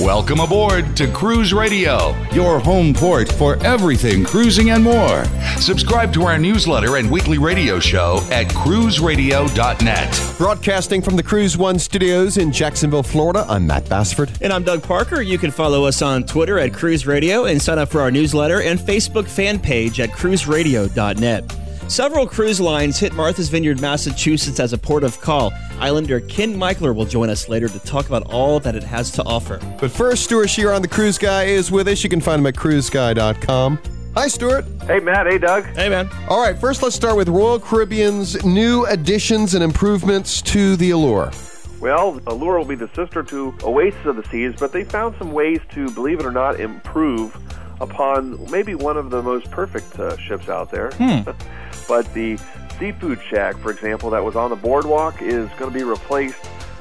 Welcome aboard to Cruise Radio, your home port for everything cruising and more. Subscribe to our newsletter and weekly radio show at cruiseradio.net. Broadcasting from the Cruise One studios in Jacksonville, Florida, I'm Matt Bassford. And I'm Doug Parker. You can follow us on Twitter at Cruise Radio and sign up for our newsletter and Facebook fan page at cruiseradio.net. Several cruise lines hit Martha's Vineyard, Massachusetts as a port of call. Islander Ken Michler will join us later to talk about all that it has to offer. But first, Stuart Chiron the Cruise Guy is with us. You can find him at cruiseguy.com. Hi, Stuart. Hey, Matt. Hey, Doug. Hey, man. All right, first let's start with Royal Caribbean's new additions and improvements to the Allure. Well, Allure will be the sister to Oasis of the Seas, but they found some ways to, believe it or not, improve upon maybe one of the most perfect uh, ships out there. Hmm. but the seafood shack, for example, that was on the boardwalk is going to be replaced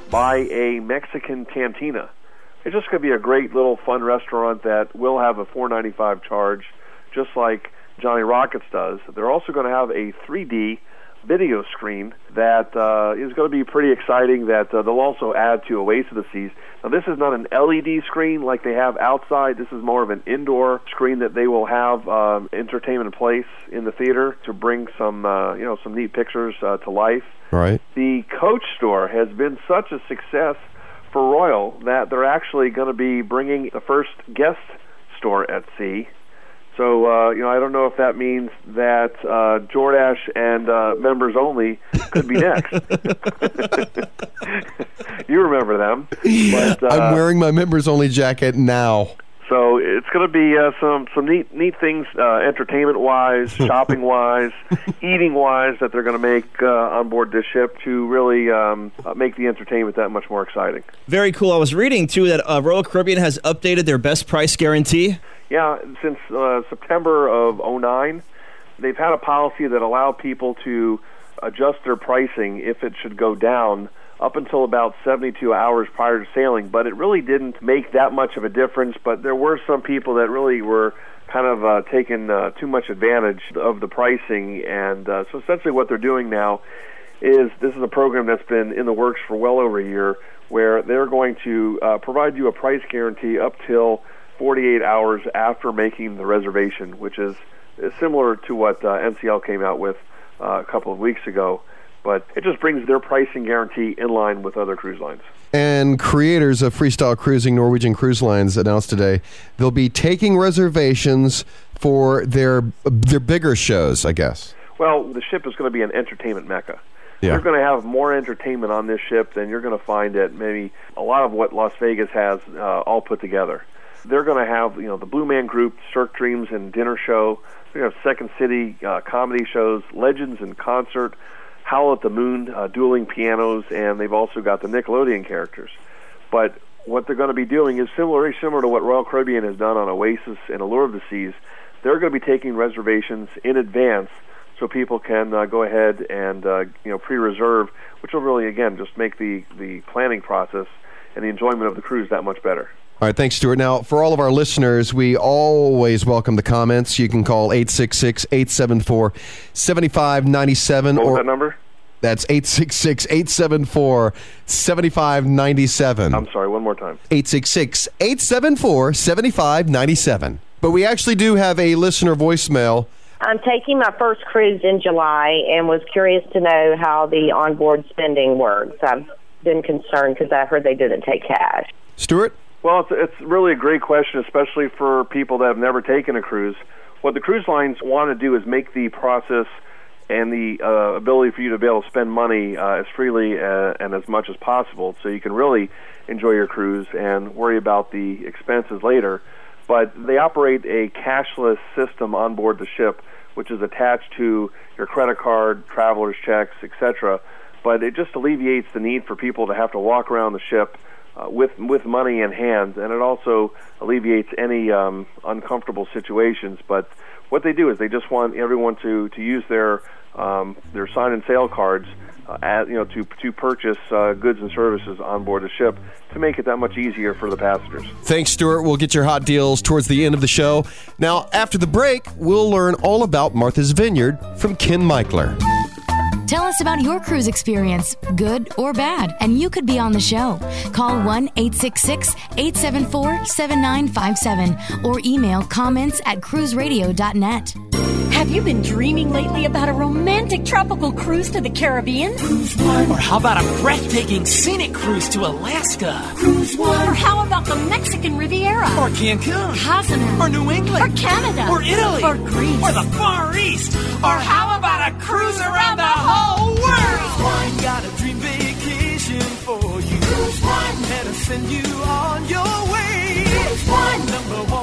by a Mexican cantina. It's just going to be a great little fun restaurant that will have a 4.95 charge, just like Johnny Rockets does. They're also going to have a 3D video screen that uh, is going to be pretty exciting. That uh, they'll also add to Oasis of the Seas. Now, this is not an LED screen like they have outside. This is more of an indoor screen that they will have um, entertainment place in the theater to bring some, uh, you know, some neat pictures uh, to life. Right. The Coach store has been such a success for Royal that they're actually going to be bringing the first Guess store at sea. So uh, you know, I don't know if that means that uh, Jordache and uh, members only could be next. you remember them? But, uh, I'm wearing my members only jacket now. So it's going to be uh, some some neat neat things, uh, entertainment wise, shopping wise, eating wise, that they're going to make uh, on board this ship to really um, uh, make the entertainment that much more exciting. Very cool. I was reading too that uh, Royal Caribbean has updated their best price guarantee. Yeah, since uh, September of '09, they've had a policy that allowed people to adjust their pricing if it should go down up until about 72 hours prior to sailing, but it really didn't make that much of a difference. But there were some people that really were kind of uh, taking uh, too much advantage of the pricing, and uh, so essentially what they're doing now is this is a program that's been in the works for well over a year, where they're going to uh, provide you a price guarantee up till 48 hours after making the reservation, which is, is similar to what uh, NCL came out with uh, a couple of weeks ago but it just brings their pricing guarantee in line with other cruise lines. And creators of Freestyle Cruising Norwegian Cruise Lines announced today they'll be taking reservations for their their bigger shows, I guess. Well, the ship is going to be an entertainment mecca. Yeah. You're going to have more entertainment on this ship than you're going to find at maybe a lot of what Las Vegas has uh, all put together. They're going to have you know the Blue Man Group, Cirque Dreams, and dinner show. To have Second City uh, comedy shows, Legends in concert. Howl at the Moon, uh, dueling pianos, and they've also got the Nickelodeon characters. But what they're going to be doing is similar, very similar to what Royal Caribbean has done on Oasis and Allure of the Seas. They're going to be taking reservations in advance so people can uh, go ahead and uh, you know pre-reserve, which will really again just make the the planning process and the enjoyment of the cruise that much better. All right, thanks, Stuart. Now, for all of our listeners, we always welcome the comments. You can call 866 874 7597. What was that number? That's 866 874 7597. I'm sorry, one more time. 866 874 7597. But we actually do have a listener voicemail. I'm taking my first cruise in July and was curious to know how the onboard spending works. I've been concerned because I heard they didn't take cash. Stuart? Well, it's, it's really a great question, especially for people that have never taken a cruise. What the cruise lines want to do is make the process and the uh, ability for you to be able to spend money uh, as freely uh, and as much as possible so you can really enjoy your cruise and worry about the expenses later. But they operate a cashless system on board the ship, which is attached to your credit card, traveler's checks, etc. But it just alleviates the need for people to have to walk around the ship uh, with with money in hand, and it also alleviates any um, uncomfortable situations. But what they do is they just want everyone to to use their um, their sign and sail cards, uh, at, you know, to to purchase uh, goods and services on board the ship to make it that much easier for the passengers. Thanks, Stuart. We'll get your hot deals towards the end of the show. Now, after the break, we'll learn all about Martha's Vineyard from Ken Michler. Tell us about your cruise experience, good or bad, and you could be on the show. Call 1 866 874 7957 or email comments at cruiseradio.net. Have you been dreaming lately about a romantic tropical cruise to the Caribbean? Cruise One. Or how about a breathtaking scenic cruise to Alaska? Cruise One. Or how about the Mexican Riviera? Or Cancun? Cozumel. Or New England? Or Canada? Or Italy? Or Greece? Or the Far East? Or how about a cruise around the whole world? Cruise One. Got a dream vacation for you. Cruise One. And send you on your way. Cruise One. Number one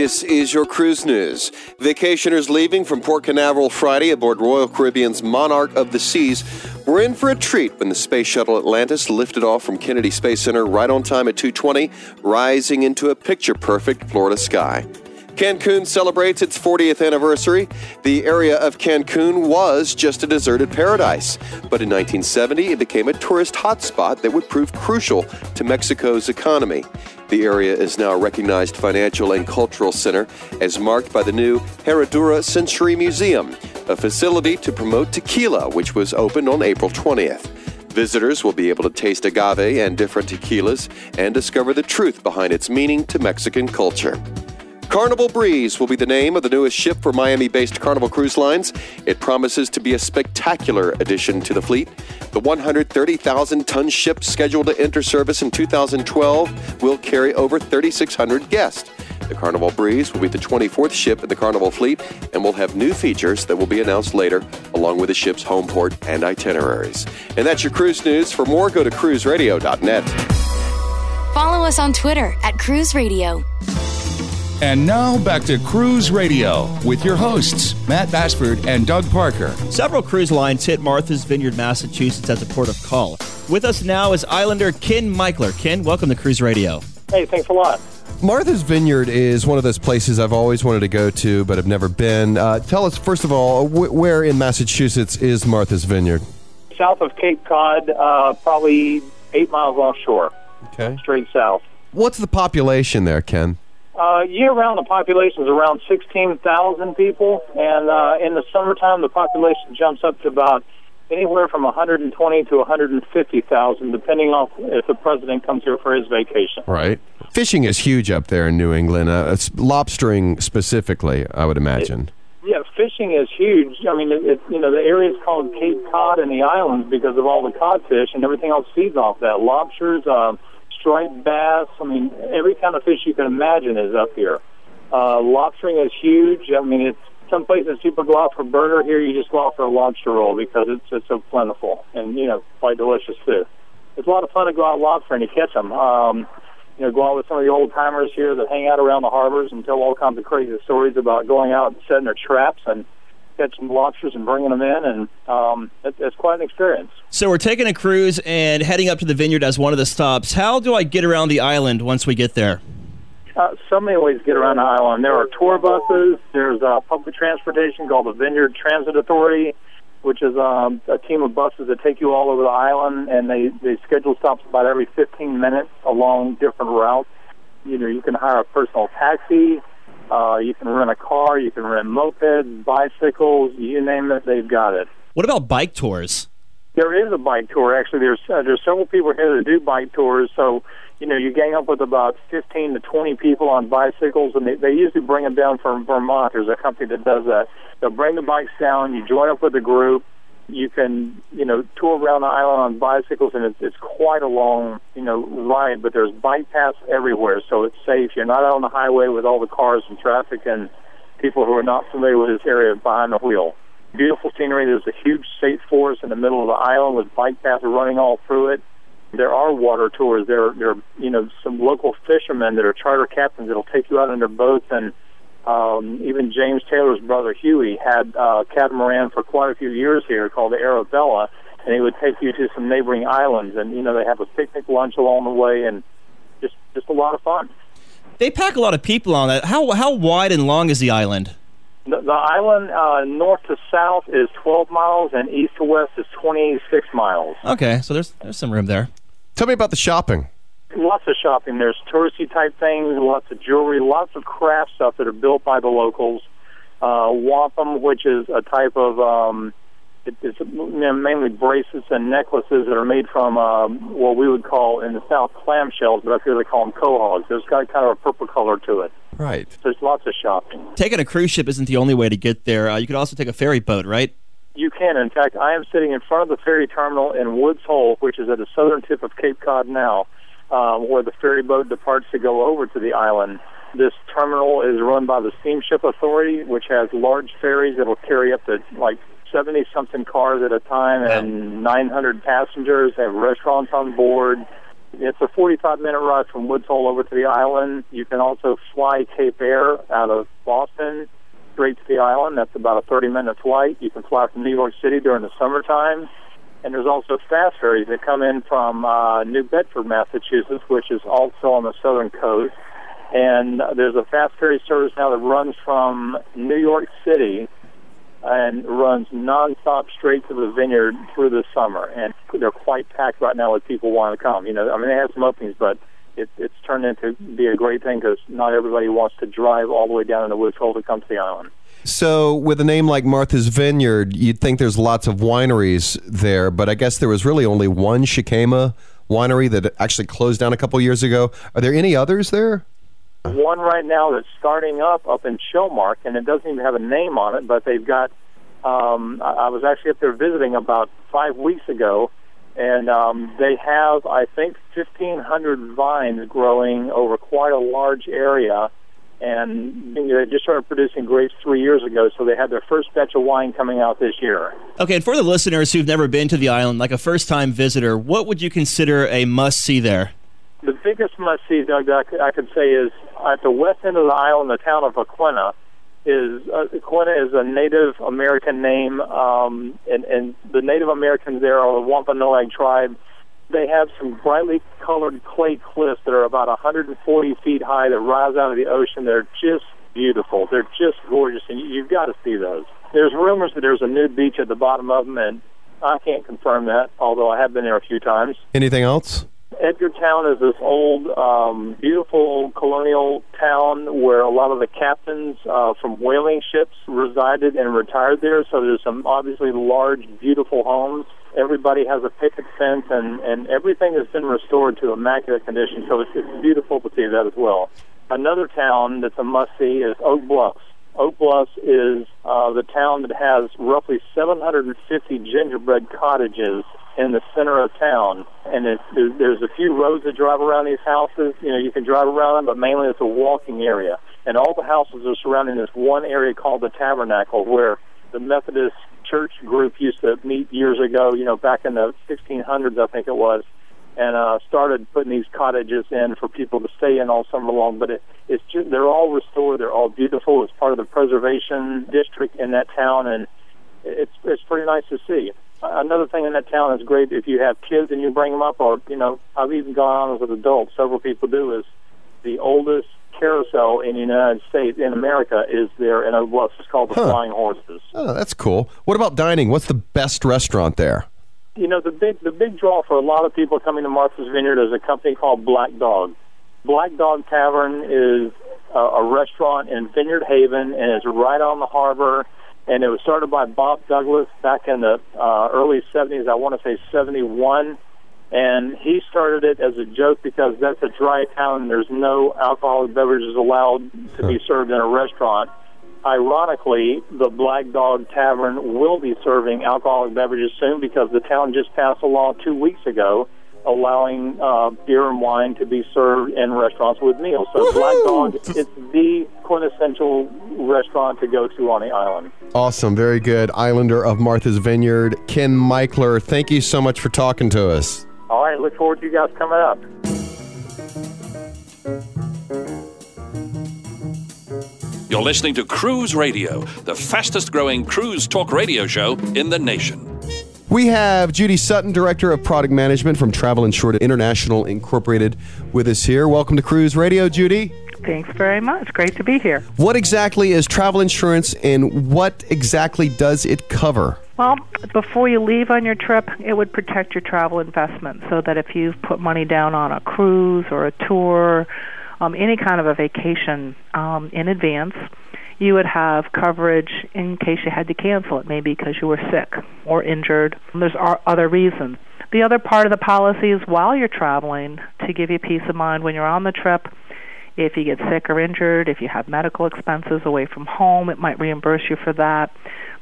This is your cruise news. Vacationers leaving from Port Canaveral Friday aboard Royal Caribbean's Monarch of the Seas were in for a treat when the Space Shuttle Atlantis lifted off from Kennedy Space Center right on time at 2:20, rising into a picture-perfect Florida sky. Cancun celebrates its 40th anniversary. The area of Cancun was just a deserted paradise, but in 1970 it became a tourist hotspot that would prove crucial to Mexico's economy. The area is now a recognized financial and cultural center, as marked by the new Herradura Century Museum, a facility to promote tequila, which was opened on April 20th. Visitors will be able to taste agave and different tequilas and discover the truth behind its meaning to Mexican culture. Carnival Breeze will be the name of the newest ship for Miami based Carnival Cruise Lines. It promises to be a spectacular addition to the fleet. The 130,000 ton ship scheduled to enter service in 2012 will carry over 3,600 guests. The Carnival Breeze will be the 24th ship in the Carnival fleet and will have new features that will be announced later, along with the ship's home port and itineraries. And that's your cruise news. For more, go to cruiseradio.net. Follow us on Twitter at Cruise Radio. And now back to Cruise Radio with your hosts, Matt Bassford and Doug Parker. Several cruise lines hit Martha's Vineyard, Massachusetts as a port of call. With us now is Islander Ken Michler. Ken, welcome to Cruise Radio. Hey, thanks a lot. Martha's Vineyard is one of those places I've always wanted to go to, but have never been. Uh, tell us, first of all, wh- where in Massachusetts is Martha's Vineyard? South of Cape Cod, uh, probably eight miles offshore. Okay. Straight south. What's the population there, Ken? Uh, year round, the population is around 16,000 people, and uh, in the summertime, the population jumps up to about anywhere from 120 to 150,000, depending on if the president comes here for his vacation. Right. Fishing is huge up there in New England, uh, it's lobstering specifically, I would imagine. Yeah, fishing is huge. I mean, it, it, you know, the area is called Cape Cod and the islands because of all the codfish, and everything else feeds off that. Lobsters, uh, striped bass. I mean, every kind of fish you can imagine is up here. Uh, lobstering is huge. I mean, it's some places people go out for burger. Here, you just go out for a lobster roll because it's it's so plentiful and you know quite delicious too. It's a lot of fun to go out lobstering to catch them. Um, you know, go out with some of the old timers here that hang out around the harbors and tell all kinds of crazy stories about going out and setting their traps and catching lobsters and bringing them in, and um, it, it's quite an experience. So we're taking a cruise and heading up to the vineyard as one of the stops. How do I get around the island once we get there? Uh, so many ways to get around the island. There are tour buses. There's uh, public transportation called the Vineyard Transit Authority, which is um, a team of buses that take you all over the island, and they they schedule stops about every 15 minutes along different routes. You know, you can hire a personal taxi. Uh, you can rent a car. You can rent mopeds, bicycles. You name it, they've got it. What about bike tours? There is a bike tour. Actually, there's uh, there's several people here that do bike tours. So, you know, you gang up with about 15 to 20 people on bicycles, and they, they usually bring them down from Vermont. There's a company that does that. They'll bring the bikes down. You join up with a group. You can, you know, tour around the island on bicycles, and it's, it's quite a long, you know, ride. But there's bike paths everywhere, so it's safe. You're not out on the highway with all the cars and traffic and people who are not familiar with this area behind the wheel beautiful scenery. There's a huge state forest in the middle of the island with bike paths running all through it. There are water tours. There, there are you know some local fishermen that are charter captains that'll take you out in their boats and Um, even James Taylor's brother Huey had uh, catamaran for quite a few years here called the Arabella, and he would take you to some neighboring islands, and you know they have a picnic lunch along the way, and just just a lot of fun. They pack a lot of people on that. How how wide and long is the island? The, the island uh, north to south is 12 miles, and east to west is 26 miles. Okay, so there's there's some room there. Tell me about the shopping. Lots of shopping. There's touristy type things, lots of jewelry, lots of craft stuff that are built by the locals. Uh, wampum, which is a type of um, it, it's mainly bracelets and necklaces that are made from um, what we would call in the south clamshells, but up here they call them quahogs. It's got kind of a purple color to it. Right. So there's lots of shopping. Taking a cruise ship isn't the only way to get there. Uh, you could also take a ferry boat, right? You can. In fact, I am sitting in front of the ferry terminal in Woods Hole, which is at the southern tip of Cape Cod now, um, where the ferry boat departs to go over to the island. This terminal is run by the Steamship Authority, which has large ferries that will carry up to like 70 something cars at a time and 900 passengers. Have restaurants on board. It's a 45 minute ride from Woods Hole over to the island. You can also fly Cape Air out of Boston straight to the island. That's about a 30 minute flight. You can fly from New York City during the summertime. And there's also fast ferries that come in from uh, New Bedford, Massachusetts, which is also on the southern coast. And there's a fast ferry service now that runs from New York City and runs nonstop straight to the vineyard through the summer. And they're quite packed right now with people wanting to come. You know, I mean, they have some openings, but it, it's turned into be a great thing because not everybody wants to drive all the way down in the Woods Hole to come to the island. So, with a name like Martha's Vineyard, you'd think there's lots of wineries there, but I guess there was really only one Chicama winery that actually closed down a couple years ago. Are there any others there? One right now that's starting up up in Chilmark, and it doesn't even have a name on it, but they've got. Um, I I was actually up there visiting about five weeks ago, and um, they have, I think, 1,500 vines growing over quite a large area. And you know, they just started producing grapes three years ago, so they had their first batch of wine coming out this year. Okay, and for the listeners who've never been to the island, like a first time visitor, what would you consider a must see there? The biggest must see, Doug, that I could- I could say is at the west end of the island, the town of Aquinnah. Is uh, Aquinnah is a Native American name, um, and, and the Native Americans there are the Wampanoag tribe. They have some brightly colored clay cliffs that are about 140 feet high that rise out of the ocean. They're just beautiful. They're just gorgeous, and you, you've got to see those. There's rumors that there's a nude beach at the bottom of them, and I can't confirm that, although I have been there a few times. Anything else? Edgartown is this old, um, beautiful old colonial town where a lot of the captains uh, from whaling ships resided and retired there. So there's some obviously large, beautiful homes. Everybody has a picket fence, and, and everything has been restored to immaculate condition. So it's, it's beautiful to see that as well. Another town that's a must see is Oak Bluffs. Oak Bluffs is uh, the town that has roughly 750 gingerbread cottages in the center of town, and it, there's, there's a few roads that drive around these houses. You know, you can drive around them, but mainly it's a walking area. And all the houses are surrounding this one area called the Tabernacle, where the Methodist church group used to meet years ago. You know, back in the 1600s, I think it was, and uh, started putting these cottages in for people to stay in all summer long. But it, it's just, they're all restored. They're all beautiful. It's part of the preservation district in that town, and it's it's pretty nice to see. Another thing in that town that's great if you have kids and you bring them up, or you know, I've even gone on as an adult. Several people do is the oldest carousel in the United States in America is there Bluffs. It's called the Huh. Flying Horses. Oh, that's cool. What about dining? What's the best restaurant there? you know the big the big draw for a lot of people coming to Martha's Vineyard is a company called Black Dog. Black Dog Tavern is a, a restaurant in Vineyard Haven and it's right on the harbor. And it was started by Bob Douglas back in the uh, early 70s. I want to say 71. And he started it as a joke because that's a dry town and there's no alcoholic beverages allowed to be served in a restaurant. Ironically, the Black Dog Tavern will be serving alcoholic beverages soon because the town just passed a law two weeks ago allowing uh, beer and wine to be served in restaurants with meals. So Black Dog is the quintessential restaurant to go to on the island. Awesome. Very good. Islander of Martha's Vineyard, Ken Michler, thank you so much for talking to us. All right, look forward to you guys coming up. You're listening to Cruise Radio, the fastest growing cruise talk radio show in the nation. We have Judy Sutton, Director of Product Management from Travel Insured International Incorporated, with us here. Welcome to Cruise Radio, Judy. Thanks very much. Great to be here. What exactly is travel insurance and what exactly does it cover? Well, before you leave on your trip, it would protect your travel investment so that if you've put money down on a cruise or a tour, um, any kind of a vacation um, in advance, you would have coverage in case you had to cancel it, maybe because you were sick or injured. There's other reasons. The other part of the policy is while you're traveling to give you peace of mind when you're on the trip. If you get sick or injured, if you have medical expenses away from home, it might reimburse you for that.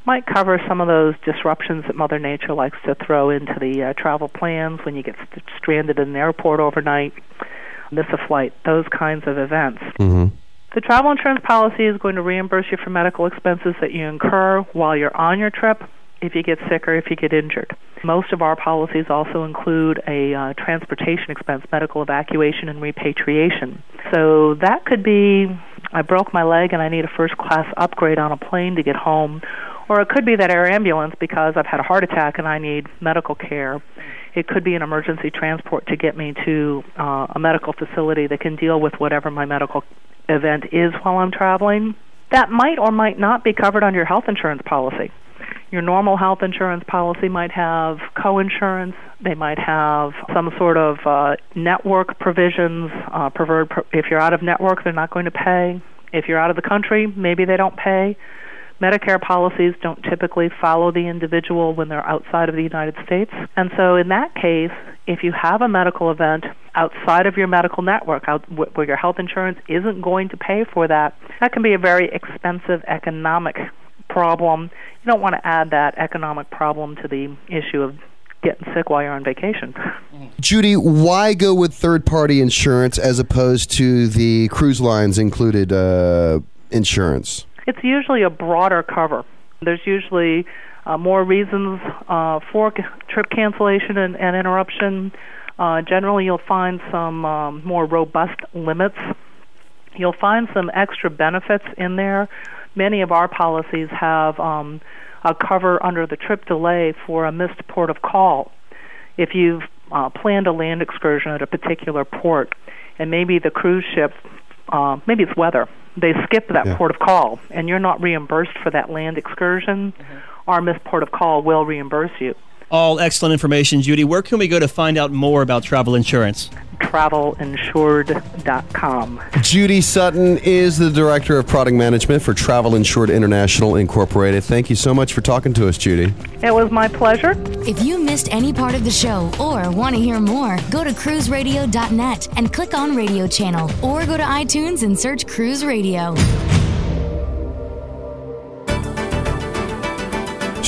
Might cover some of those disruptions that Mother Nature likes to throw into the uh, travel plans when you get st- stranded in an airport overnight, miss a flight, those kinds of events. Mm-hmm. The travel insurance policy is going to reimburse you for medical expenses that you incur while you're on your trip if you get sick or if you get injured. Most of our policies also include a uh, transportation expense, medical evacuation, and repatriation. So that could be I broke my leg and I need a first class upgrade on a plane to get home. Or it could be that air ambulance because I've had a heart attack and I need medical care. It could be an emergency transport to get me to uh, a medical facility that can deal with whatever my medical event is while I'm traveling. That might or might not be covered under your health insurance policy. Your normal health insurance policy might have co-insurance. They might have some sort of uh, network provisions. Uh, preferred if you're out of network, they're not going to pay. If you're out of the country, maybe they don't pay. Medicare policies don't typically follow the individual when they're outside of the United States. And so, in that case, if you have a medical event outside of your medical network, out, where your health insurance isn't going to pay for that, that can be a very expensive economic problem. You don't want to add that economic problem to the issue of getting sick while you're on vacation. Judy, why go with third party insurance as opposed to the cruise lines included uh, insurance? It's usually a broader cover. There's usually uh, more reasons uh, for c- trip cancellation and, and interruption. Uh, generally, you'll find some um, more robust limits. You'll find some extra benefits in there many of our policies have um, a cover under the trip delay for a missed port of call. If you've uh, planned a land excursion at a particular port, and maybe the cruise ship, uh, maybe it's weather, they skip that Yeah. port of call, and you're not reimbursed for that land excursion, our missed port of call will reimburse you. All excellent information, Judy. Where can we go to find out more about travel insurance? Travelinsured.com. Judy Sutton is the Director of Product Management for Travel Insured International Incorporated. Thank you so much for talking to us, Judy. It was my pleasure. If you missed any part of the show or want to hear more, go to cruiseradio.net and click on radio channel or go to iTunes and search Cruise Radio.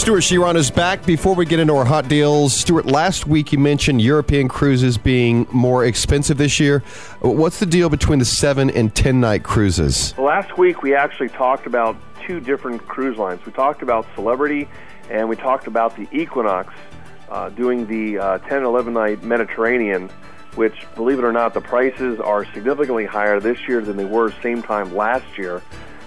Stuart Chiron is back. Before we get into our hot deals, Stuart, last week you mentioned European cruises being more expensive this year. What's the deal between the seven and ten night cruises? Last week we actually talked about two different cruise lines. We talked about Celebrity and we talked about the Equinox uh, doing the uh, 10 11 night Mediterranean, which, believe it or not, the prices are significantly higher this year than they were same time last year.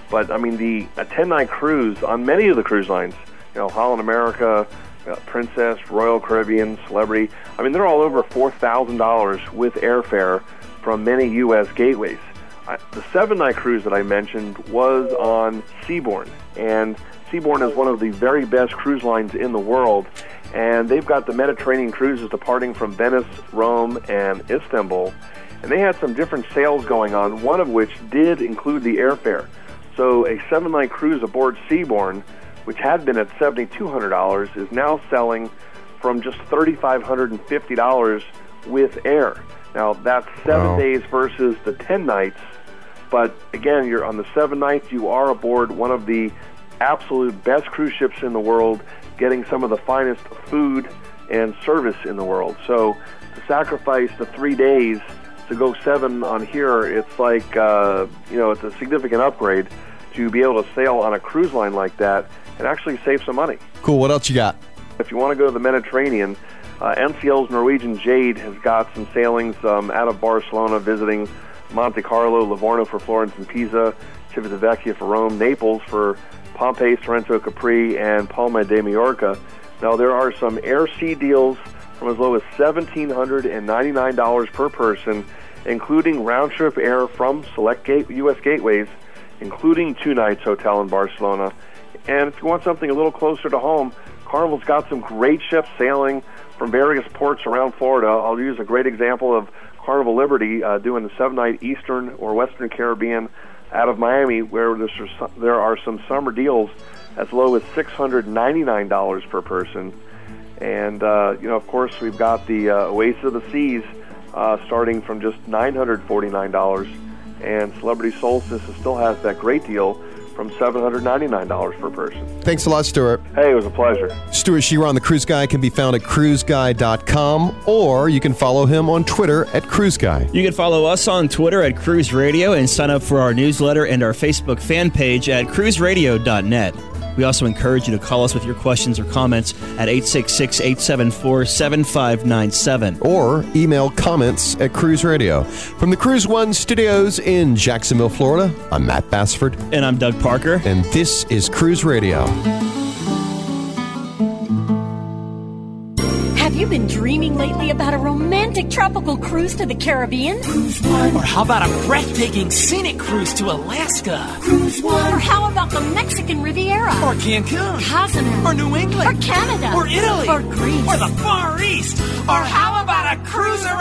But I mean, the a 10 night cruise on many of the cruise lines, you know, Holland America, uh, Princess, Royal Caribbean, Celebrity. I mean, they're all over four thousand dollars with airfare from many U.S. gateways. I, the seven night cruise that I mentioned was on Seabourn, and Seabourn is one of the very best cruise lines in the world. And they've got the Mediterranean cruises departing from Venice, Rome, and Istanbul. And they had some different sales going on, one of which did include the airfare. So a seven night cruise aboard Seabourn, which had been at $7,200, is now selling from just $3,550 with air. Now, that's seven Wow. days versus the 10 nights. But again, you're on the seven nights, you are aboard one of the absolute best cruise ships in the world, getting some of the finest food and service in the world. So to sacrifice the three days to go seven on here, it's like, uh, you know, it's a significant upgrade to be able to sail on a cruise line like that and actually save some money. Cool. What else you got? If you want to go to the Mediterranean, uh, NCL's Norwegian Jade has got some sailings um, out of Barcelona visiting Monte Carlo, Livorno for Florence and Pisa. Civitavecchia for Rome, Naples for Pompeii, Sorrento, Capri, and Palma de Mallorca. Now, there are some air sea deals from as low as $1,799 per person, including round trip air from select gate, U.S. gateways, including two nights hotel in Barcelona. And if you want something a little closer to home, Carnival's got some great ships sailing from various ports around Florida. I'll use a great example of Carnival Liberty uh, doing the seven night Eastern or Western Caribbean out of Miami, where there are some summer deals as low as $699 per person. And, uh, you know, of course, we've got the uh, Oasis of the Seas uh, starting from just $949. And Celebrity Solstice still has that great deal from $799 per person. Thanks a lot, Stuart. Hey, it was a pleasure. Stuart Chiron, the Cruise Guy, can be found at cruiseguy.com or you can follow him on Twitter at Cruise Guy. You can follow us on Twitter at Cruise Radio and sign up for our newsletter and our Facebook fan page at cruiseradio.net. We also encourage you to call us with your questions or comments at 866 874 7597. Or email comments at Cruise Radio. From the Cruise One studios in Jacksonville, Florida, I'm Matt Bassford. And I'm Doug Parker. And this is Cruise Radio. Lately about a romantic tropical cruise to the Caribbean? Or how about a breathtaking scenic cruise to Alaska? Cruise One. Or how about the Mexican Riviera? Or Cancun? Cozumel. Or New England? Or Canada? Or Italy? Or Greece? Or the Far East? Or how about a cruise around